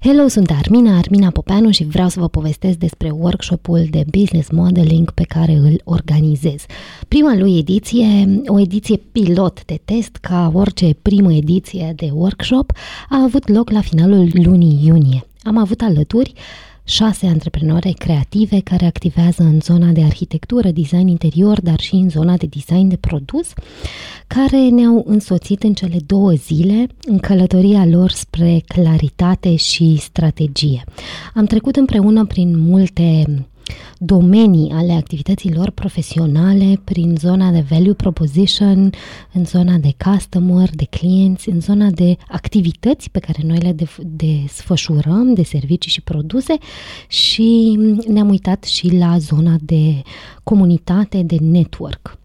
Hello, sunt Armina, Armina Popeanu și vreau să vă povestesc despre workshopul de business modeling pe care îl organizez. Prima lui ediție, o ediție pilot de test, ca orice primă ediție de workshop, a avut loc la finalul lunii iunie. Am avut alături șase antreprenori creative care activează în zona de arhitectură, design interior, dar și în zona de design de produs, care ne-au însoțit în cele două zile în călătoria lor spre claritate și strategie. Am trecut împreună prin multe domenii ale activităților profesionale prin zona de value proposition, în zona de customer, de clienți, în zona de activități pe care noi le desfășurăm, de servicii și produse și ne-am uitat și la zona de comunitate, de network.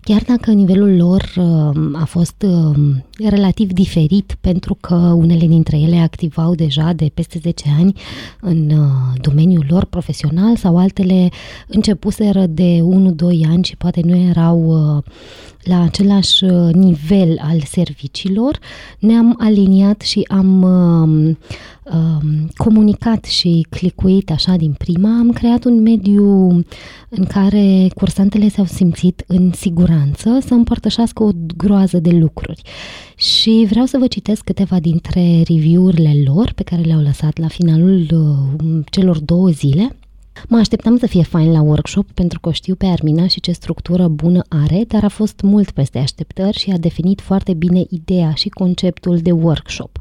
Chiar dacă nivelul lor uh, a fost uh, relativ diferit pentru că unele dintre ele activau deja de peste 10 ani în uh, domeniul lor profesional sau altele începuseră de 1-2 ani și poate nu erau la același uh, nivel al serviciilor, ne-am aliniat și am uh, uh, comunicat și clicuit așa din prima. Am creat un mediu în care cursantele s-au simțit în siguranță să împărtășească o groază de lucruri. Și vreau să vă citesc câteva dintre review-urile lor pe care le-au lăsat la finalul uh, celor două zile. Mă așteptam să fie fain la workshop pentru că știu pe Armina și ce structură bună are, dar a fost mult peste așteptări și a definit foarte bine ideea și conceptul de workshop.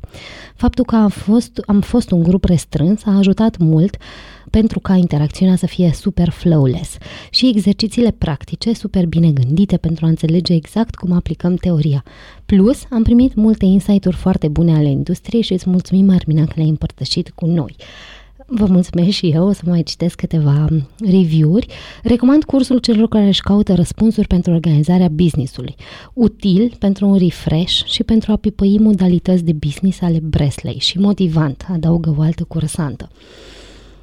Faptul că am fost, am fost un grup restrâns a ajutat mult pentru ca interacțiunea să fie super flawless și exercițiile practice super bine gândite pentru a înțelege exact cum aplicăm teoria. Plus, am primit multe insight-uri foarte bune ale industriei și îți mulțumim, Armina, că le-ai împărtășit cu noi. Vă mulțumesc și eu, o să mai citesc câteva review-uri. Recomand cursul celor care își caută răspunsuri pentru organizarea business-ului. Util pentru un refresh și pentru a pipăi modalități de business ale Bresley și motivant, adaugă o altă cursantă.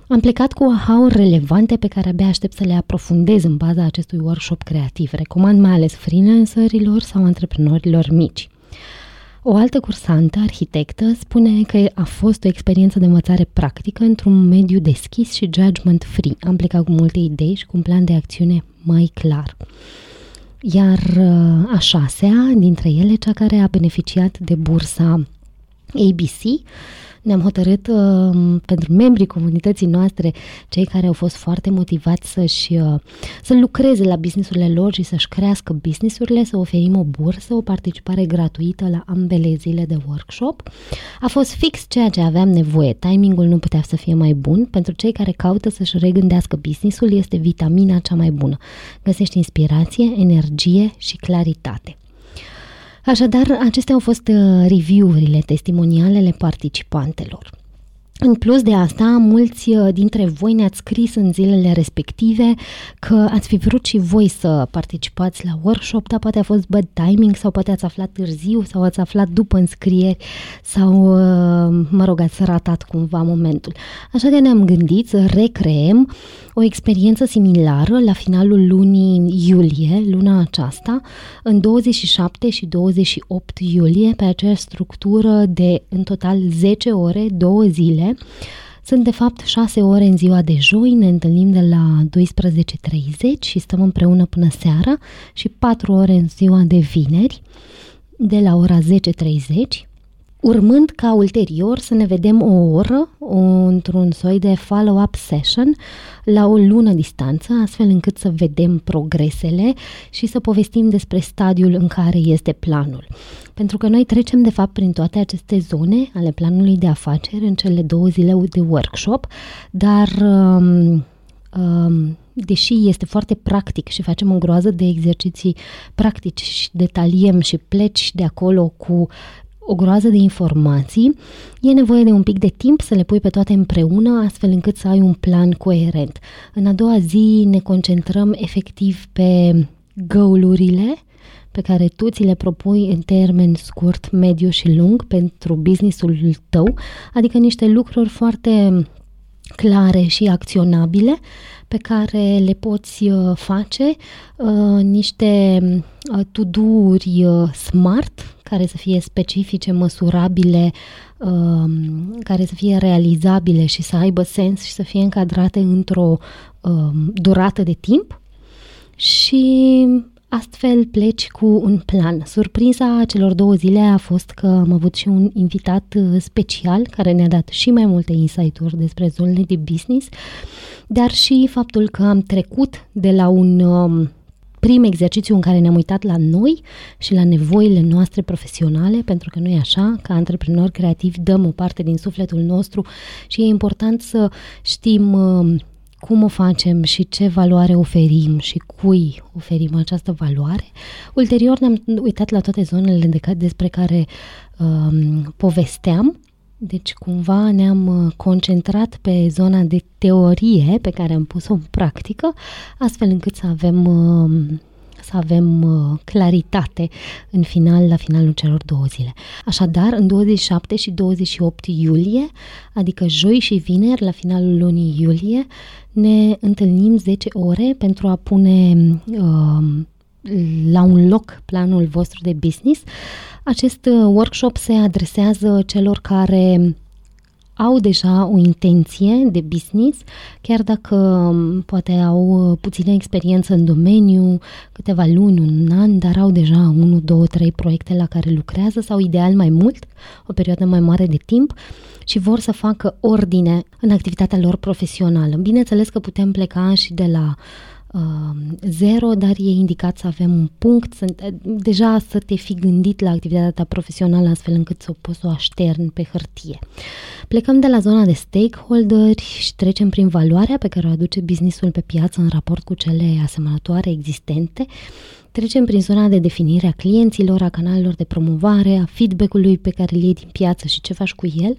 Am plecat cu aha relevante pe care abia aștept să le aprofundez în baza acestui workshop creativ. Recomand mai ales freelancerilor sau antreprenorilor mici. O altă cursantă, arhitectă, spune că a fost o experiență de învățare practică într-un mediu deschis și judgment-free. Am plecat cu multe idei și cu un plan de acțiune mai clar. Iar uh, a șasea dintre ele, cea care a beneficiat de bursa ABC, ne-am hotărât uh, pentru membrii comunității noastre, cei care au fost foarte motivați să-și, uh, să lucreze la businessurile lor și să-și crească businessurile, să oferim o bursă, o participare gratuită la ambele zile de workshop. A fost fix ceea ce aveam nevoie. Timingul nu putea să fie mai bun. Pentru cei care caută să-și regândească businessul, este vitamina cea mai bună. Găsești inspirație, energie și claritate. Așadar, acestea au fost uh, review-urile, testimonialele participantelor. În plus de asta, mulți uh, dintre voi ne-ați scris în zilele respective că ați fi vrut și voi să participați la workshop, dar poate a fost bad timing sau poate ați aflat târziu sau ați aflat după înscrieri sau, uh, mă rog, ați ratat cumva momentul. Așa că ne-am gândit să recreem o experiență similară la finalul lunii iulie, luna aceasta, în 27 și 28 iulie, pe aceeași structură de în total 10 ore, 2 zile. Sunt de fapt 6 ore în ziua de joi, ne întâlnim de la 12.30 și stăm împreună până seara și 4 ore în ziua de vineri, de la ora 10.30 urmând ca ulterior să ne vedem o oră o, într-un soi de follow-up session la o lună distanță, astfel încât să vedem progresele și să povestim despre stadiul în care este planul. Pentru că noi trecem de fapt prin toate aceste zone ale planului de afaceri în cele două zile de workshop, dar um, um, deși este foarte practic și facem o groază de exerciții practici și detaliem și pleci de acolo cu o groază de informații, e nevoie de un pic de timp să le pui pe toate împreună, astfel încât să ai un plan coerent. În a doua zi ne concentrăm efectiv pe goal-urile pe care tu ți le propui în termen scurt, mediu și lung pentru businessul tău, adică niște lucruri foarte clare și acționabile pe care le poți uh, face, uh, niște uh, to-do-uri smart care să fie specifice, măsurabile, um, care să fie realizabile și să aibă sens și să fie încadrate într-o uh, durată de timp. Și astfel pleci cu un plan. Surpriza celor două zile a fost că am avut și un invitat uh, special care ne-a dat și mai multe insight-uri despre zonele de business, dar și faptul că am trecut de la un um, prim exercițiu în care ne-am uitat la noi și la nevoile noastre profesionale, pentru că nu e așa, ca antreprenori creativi dăm o parte din sufletul nostru și e important să știm uh, cum o facem și ce valoare oferim și cui oferim această valoare. Ulterior ne-am uitat la toate zonele de, despre care um, povesteam, deci cumva ne-am uh, concentrat pe zona de teorie pe care am pus-o în practică, astfel încât să avem uh, să avem uh, claritate în final, la finalul celor două zile. Așadar, în 27 și 28 iulie, adică joi și vineri, la finalul lunii iulie, ne întâlnim 10 ore pentru a pune uh, la un loc planul vostru de business. Acest uh, workshop se adresează celor care au deja o intenție de business, chiar dacă um, poate au uh, puțină experiență în domeniu, câteva luni, un an, dar au deja 1, 2, 3 proiecte la care lucrează sau ideal mai mult, o perioadă mai mare de timp și vor să facă ordine în activitatea lor profesională. Bineînțeles că putem pleca și de la uh, zero, dar e indicat să avem un punct, să, deja să te fi gândit la activitatea ta profesională astfel încât să o poți să o așterni pe hârtie. Plecăm de la zona de stakeholderi și trecem prin valoarea pe care o aduce businessul pe piață în raport cu cele asemănătoare existente Trecem prin zona de definire a clienților, a canalelor de promovare, a feedback-ului pe care îl iei din piață și ce faci cu el.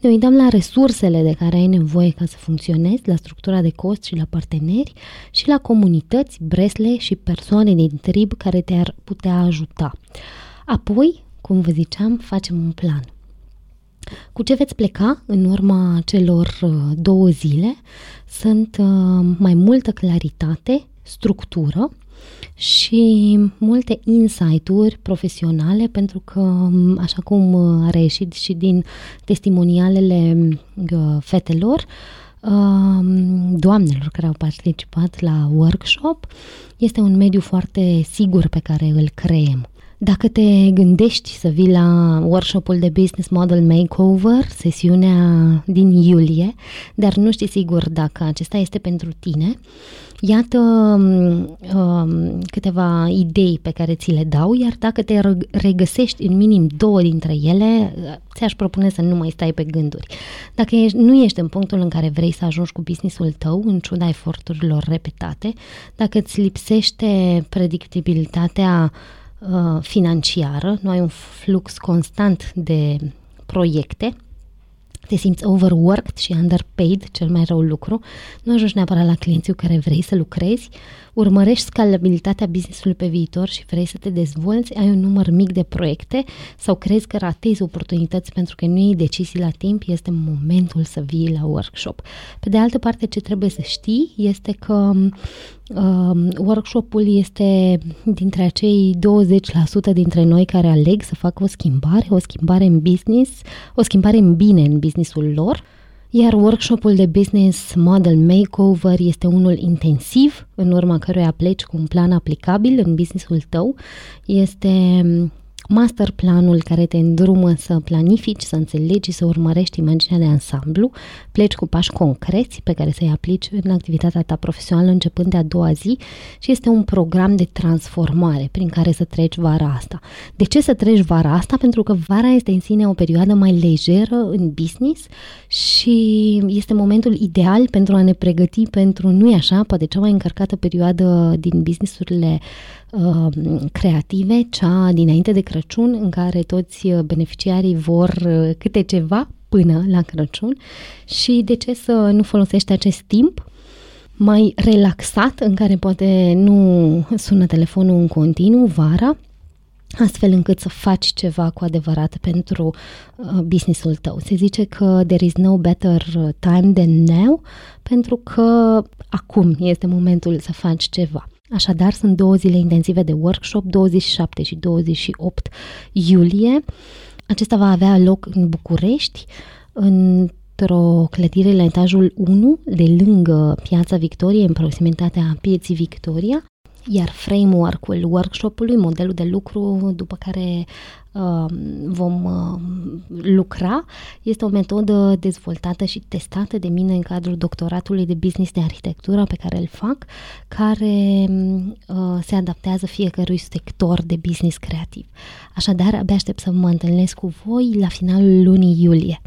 Ne uităm la resursele de care ai nevoie ca să funcționezi, la structura de cost și la parteneri și la comunități, bresle și persoane din trib care te-ar putea ajuta. Apoi, cum vă ziceam, facem un plan. Cu ce veți pleca în urma celor uh, două zile sunt uh, mai multă claritate, structură și multe insight-uri profesionale, pentru că, așa cum a reieșit și din testimonialele uh, fetelor, um, doamnelor care au participat la workshop, este un mediu foarte sigur pe care îl creăm. Dacă te gândești să vii la workshopul de Business Model Makeover, sesiunea din iulie, dar nu știi sigur dacă acesta este pentru tine, iată um, câteva idei pe care ți le dau, iar dacă te regăsești în minim două dintre ele, ți-aș propune să nu mai stai pe gânduri. Dacă ești, nu ești în punctul în care vrei să ajungi cu businessul tău, în ciuda eforturilor repetate, dacă îți lipsește predictibilitatea Uh, financiară, nu ai un flux constant de proiecte, te simți overworked și underpaid, cel mai rău lucru, nu ajungi neapărat la clienții cu care vrei să lucrezi, urmărești scalabilitatea businessului pe viitor și vrei să te dezvolți, ai un număr mic de proiecte sau crezi că ratezi oportunități pentru că nu iei decizii la timp, este momentul să vii la workshop. Pe de altă parte, ce trebuie să știi este că uh, workshopul este dintre acei 20% dintre noi care aleg să facă o schimbare, o schimbare în business, o schimbare în bine în businessul lor, iar workshopul de Business Model Makeover este unul intensiv, în urma căruia pleci cu un plan aplicabil în businessul tău. Este master planul care te îndrumă să planifici, să înțelegi, să urmărești imaginea de ansamblu, pleci cu pași concreți pe care să-i aplici în activitatea ta profesională începând de a doua zi și este un program de transformare prin care să treci vara asta. De ce să treci vara asta? Pentru că vara este în sine o perioadă mai lejeră în business și este momentul ideal pentru a ne pregăti pentru, nu e așa, poate cea mai încărcată perioadă din businessurile uh, creative, cea dinainte de Crăciun, în care toți uh, beneficiarii vor uh, câte ceva până la Crăciun și de ce să nu folosești acest timp mai relaxat, în care poate nu sună telefonul în continuu vara, astfel încât să faci ceva cu adevărat pentru uh, businessul tău. Se zice că there is no better time than now, pentru că acum este momentul să faci ceva. Așadar, sunt două zile intensive de workshop, 27 și 28 iulie. Acesta va avea loc în București. într-o clădire la etajul 1, de lângă Piața Victoriei, în proximitatea pieții Victoria, iar framework-ul workshop-ului, modelul de lucru după care uh, vom uh, lucra, este o metodă dezvoltată și testată de mine în cadrul doctoratului de business de arhitectură pe care îl fac, care uh, se adaptează fiecărui sector de business creativ. Așadar, abia aștept să mă întâlnesc cu voi la finalul lunii iulie.